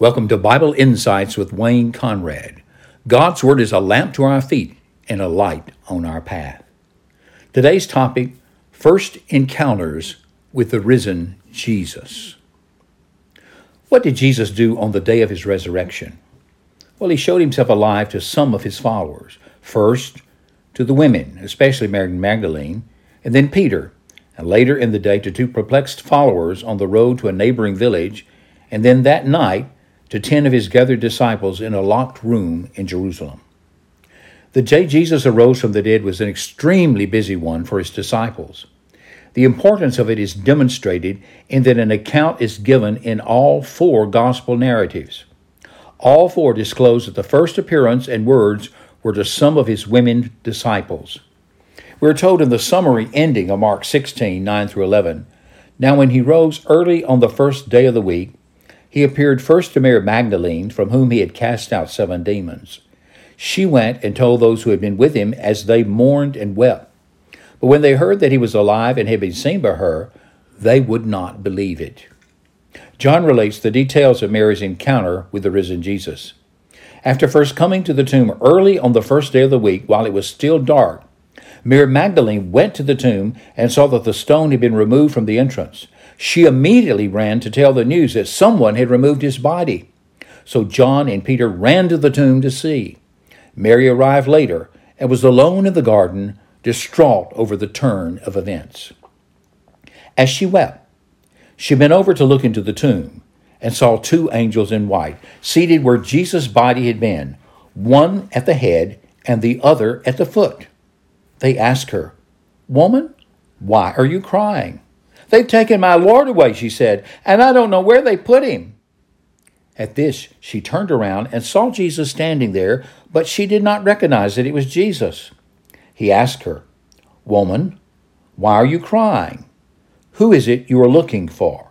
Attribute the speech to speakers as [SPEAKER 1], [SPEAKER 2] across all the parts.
[SPEAKER 1] Welcome to Bible Insights with Wayne Conrad. God's Word is a lamp to our feet and a light on our path. Today's topic First Encounters with the Risen Jesus. What did Jesus do on the day of his resurrection? Well, he showed himself alive to some of his followers. First, to the women, especially Mary Magdalene, and then Peter, and later in the day to two perplexed followers on the road to a neighboring village, and then that night to ten of his gathered disciples in a locked room in Jerusalem. The day Jesus arose from the dead was an extremely busy one for his disciples. The importance of it is demonstrated in that an account is given in all four gospel narratives. All four disclose that the first appearance and words were to some of his women disciples. We're told in the summary ending of Mark 16, 9 through 11. Now, when he rose early on the first day of the week, he appeared first to Mary Magdalene, from whom he had cast out seven demons. She went and told those who had been with him as they mourned and wept. But when they heard that he was alive and had been seen by her, they would not believe it. John relates the details of Mary's encounter with the risen Jesus. After first coming to the tomb early on the first day of the week, while it was still dark, Mary Magdalene went to the tomb and saw that the stone had been removed from the entrance. She immediately ran to tell the news that someone had removed his body. So John and Peter ran to the tomb to see. Mary arrived later and was alone in the garden, distraught over the turn of events. As she wept, she bent over to look into the tomb and saw two angels in white, seated where Jesus' body had been, one at the head and the other at the foot. They asked her, Woman, why are you crying? They've taken my Lord away, she said, and I don't know where they put him. At this, she turned around and saw Jesus standing there, but she did not recognize that it was Jesus. He asked her, Woman, why are you crying? Who is it you are looking for?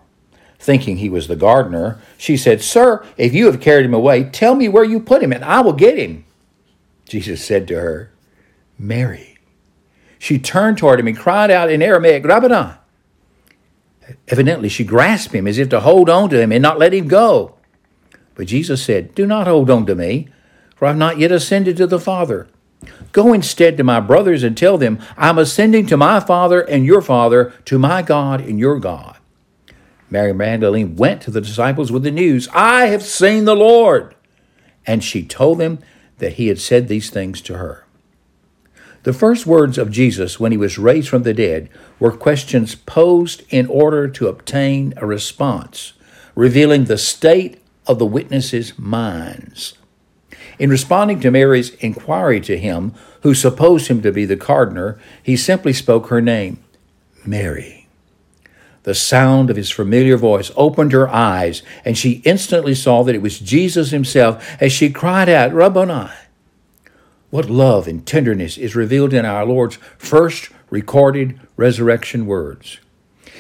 [SPEAKER 1] Thinking he was the gardener, she said, Sir, if you have carried him away, tell me where you put him, and I will get him. Jesus said to her, Mary. She turned toward him and cried out in Aramaic, Rabboni, Evidently, she grasped him as if to hold on to him and not let him go. But Jesus said, Do not hold on to me, for I have not yet ascended to the Father. Go instead to my brothers and tell them, I'm ascending to my Father and your Father, to my God and your God. Mary Magdalene went to the disciples with the news, I have seen the Lord. And she told them that he had said these things to her. The first words of Jesus when he was raised from the dead were questions posed in order to obtain a response, revealing the state of the witnesses' minds. In responding to Mary's inquiry to him, who supposed him to be the gardener, he simply spoke her name, Mary. The sound of his familiar voice opened her eyes, and she instantly saw that it was Jesus himself as she cried out, Rabboni, what love and tenderness is revealed in our Lord's first recorded resurrection words.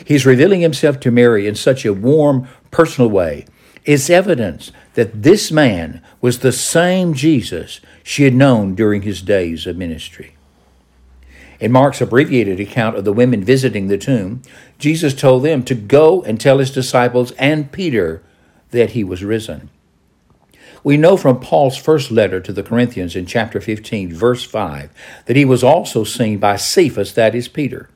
[SPEAKER 1] He's revealing himself to Mary in such a warm, personal way. It's evidence that this man was the same Jesus she had known during his days of ministry. In Mark's abbreviated account of the women visiting the tomb, Jesus told them to go and tell his disciples and Peter that he was risen. We know from Paul's first letter to the Corinthians in chapter 15, verse 5, that he was also seen by Cephas, that is Peter.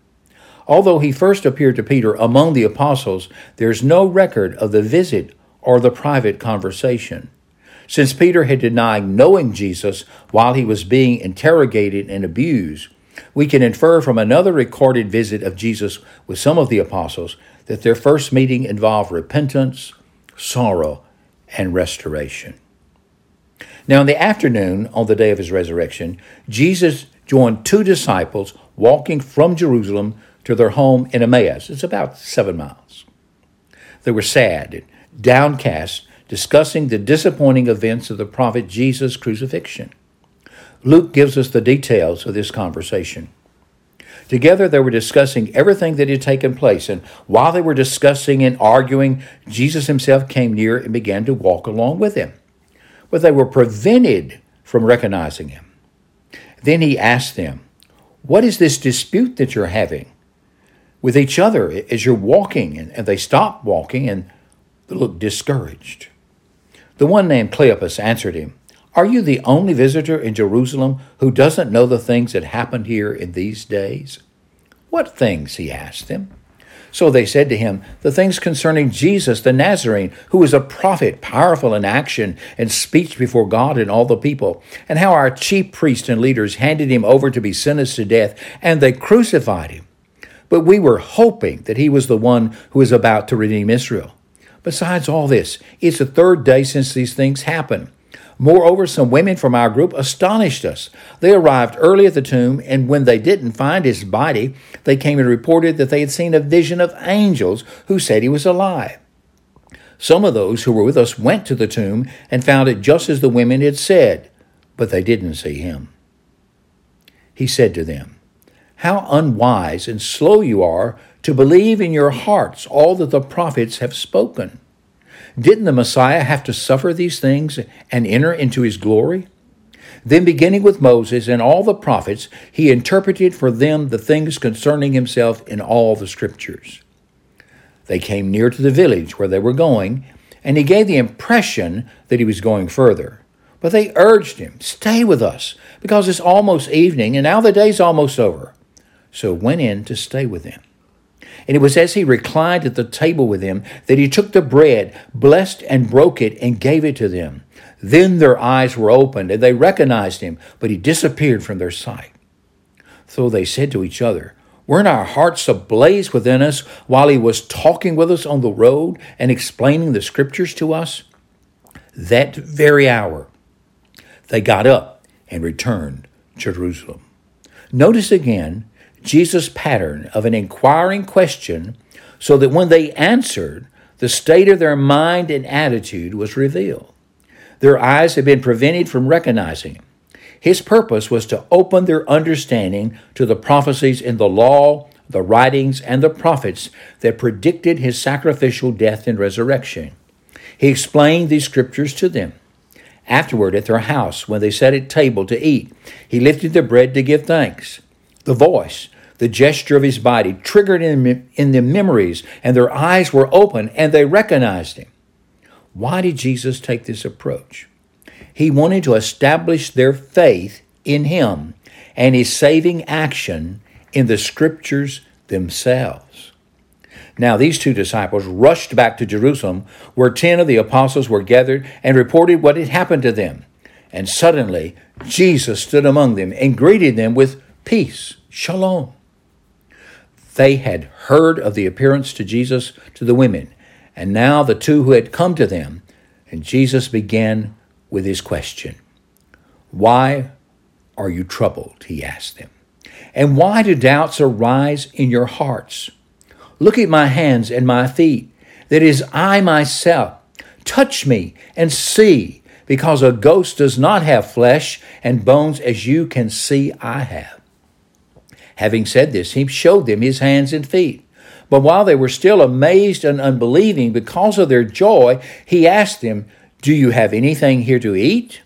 [SPEAKER 1] Although he first appeared to Peter among the apostles, there's no record of the visit or the private conversation. Since Peter had denied knowing Jesus while he was being interrogated and abused, we can infer from another recorded visit of Jesus with some of the apostles that their first meeting involved repentance, sorrow, and restoration. Now, in the afternoon, on the day of his resurrection, Jesus joined two disciples walking from Jerusalem to their home in Emmaus. It's about seven miles. They were sad and downcast, discussing the disappointing events of the prophet Jesus' crucifixion. Luke gives us the details of this conversation. Together they were discussing everything that had taken place, and while they were discussing and arguing, Jesus himself came near and began to walk along with them but they were prevented from recognizing him. Then he asked them, What is this dispute that you're having with each other as you're walking? And, they stopped walking and looked discouraged. The one named Cleopas answered him, Are you the only visitor in Jerusalem who doesn't know the things that happened here in these days? What things? he asked them. So they said to him, The things concerning Jesus the Nazarene, who was a prophet, powerful in action and speech before God and all the people, and how our chief priests and leaders handed him over to be sentenced to death, and they crucified him. But we were hoping that he was the one who was about to redeem Israel. Besides all this, it's the third day since these things happened. Moreover, some women from our group astonished us. They arrived early at the tomb, and when they didn't find his body, they came and reported that they had seen a vision of angels who said he was alive. Some of those who were with us went to the tomb and found it just as the women had said, but they didn't see him. He said to them, How unwise and slow you are to believe in your hearts all that the prophets have spoken. Didn't the Messiah have to suffer these things and enter into his glory? Then, beginning with Moses and all the prophets, he interpreted for them the things concerning himself in all the scriptures. They came near to the village where they were going, and he gave the impression that he was going further. But they urged him, Stay with us, because it's almost evening, and now the day's almost over. So went in to stay with them. And it was as he reclined at the table with them that he took the bread, blessed and broke it, and gave it to them. Then their eyes were opened, and they recognized him, but he disappeared from their sight. So they said to each other, Weren't our hearts ablaze within us while he was talking with us on the road and explaining the scriptures to us? That very hour, they got up and returned to Jerusalem. Notice again Jesus' pattern of an inquiring question so that when they answered, the state of their mind and attitude was revealed. Their eyes had been prevented from recognizing him. His purpose was to open their understanding to the prophecies in the law, the writings, and the prophets that predicted his sacrificial death and resurrection. He explained these scriptures to them. Afterward, at their house, when they sat at table to eat, he lifted the bread to give thanks the voice, the gesture of his body triggered in, in their memories, and their eyes were open and they recognized him. Why did Jesus take this approach? He wanted to establish their faith in him and his saving action in the scriptures themselves. Now, these two disciples rushed back to Jerusalem, where ten of the apostles were gathered, and reported what had happened to them. And suddenly, Jesus stood among them and greeted them with peace, shalom. They had heard of the appearance to Jesus to the women, and now the two who had come to them, and Jesus began with his question Why are you troubled? He asked them. And why do doubts arise in your hearts? Look at my hands and my feet, that is I myself. Touch me and see, because a ghost does not have flesh and bones as you can see I have. Having said this, he showed them his hands and feet. But while they were still amazed and unbelieving because of their joy, he asked them, Do you have anything here to eat?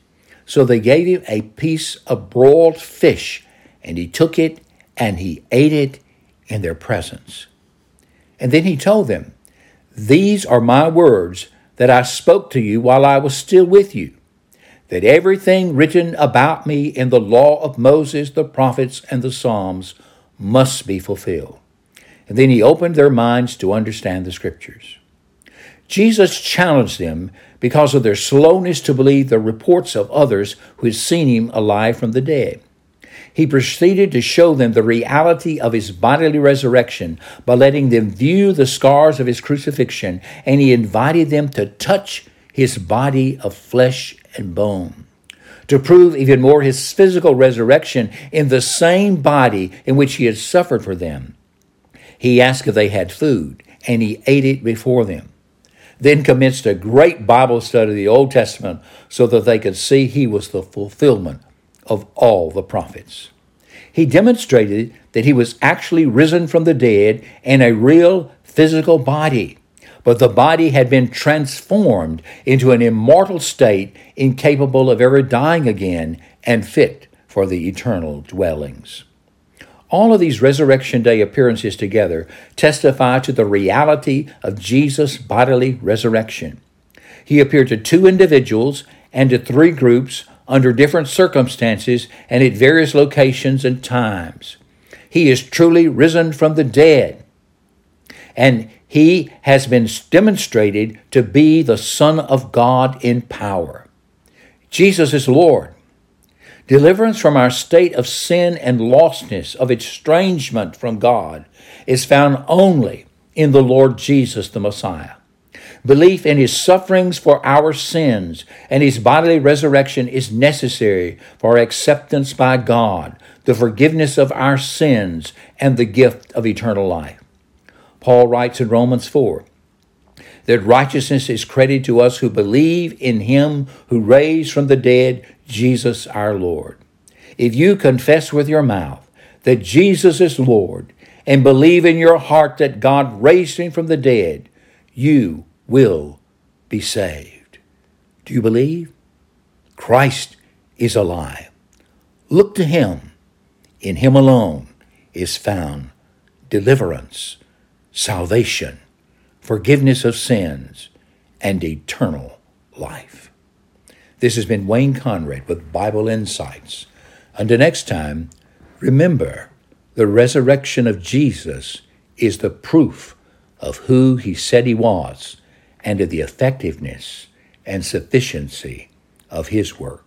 [SPEAKER 1] So they gave him a piece of broiled fish, and he took it and he ate it in their presence. And then he told them, These are my words that I spoke to you while I was still with you that everything written about me in the law of Moses, the prophets, and the Psalms must be fulfilled. And then he opened their minds to understand the Scriptures. Jesus challenged them because of their slowness to believe the reports of others who had seen him alive from the dead. He proceeded to show them the reality of his bodily resurrection by letting them view the scars of his crucifixion, and he invited them to touch his body of flesh and bone. To prove even more his physical resurrection in the same body in which he had suffered for them, he asked if they had food, and he ate it before them. Then commenced a great Bible study of the Old Testament so that they could see he was the fulfillment of all the prophets. He demonstrated that he was actually risen from the dead in a real physical body but the body had been transformed into an immortal state incapable of ever dying again and fit for the eternal dwellings. All of these Resurrection Day appearances together testify to the reality of Jesus' bodily resurrection. He appeared to two individuals and to three groups under different circumstances and at various locations and times. He is truly risen from the dead. And he has been demonstrated to be the Son of God in power. Jesus is Lord. Deliverance from our state of sin and lostness, of estrangement from God, is found only in the Lord Jesus the Messiah. Belief in his sufferings for our sins and his bodily resurrection is necessary for acceptance by God, the forgiveness of our sins, and the gift of eternal life. Paul writes in Romans 4 that righteousness is credited to us who believe in him who raised from the dead Jesus our Lord. If you confess with your mouth that Jesus is Lord and believe in your heart that God raised him from the dead, you will be saved. Do you believe? Christ is alive. Look to him. In him alone is found deliverance salvation, forgiveness of sins, and eternal life. This has been Wayne Conrad with Bible Insights. Until next time, remember the resurrection of Jesus is the proof of who he said he was and of the effectiveness and sufficiency of his work.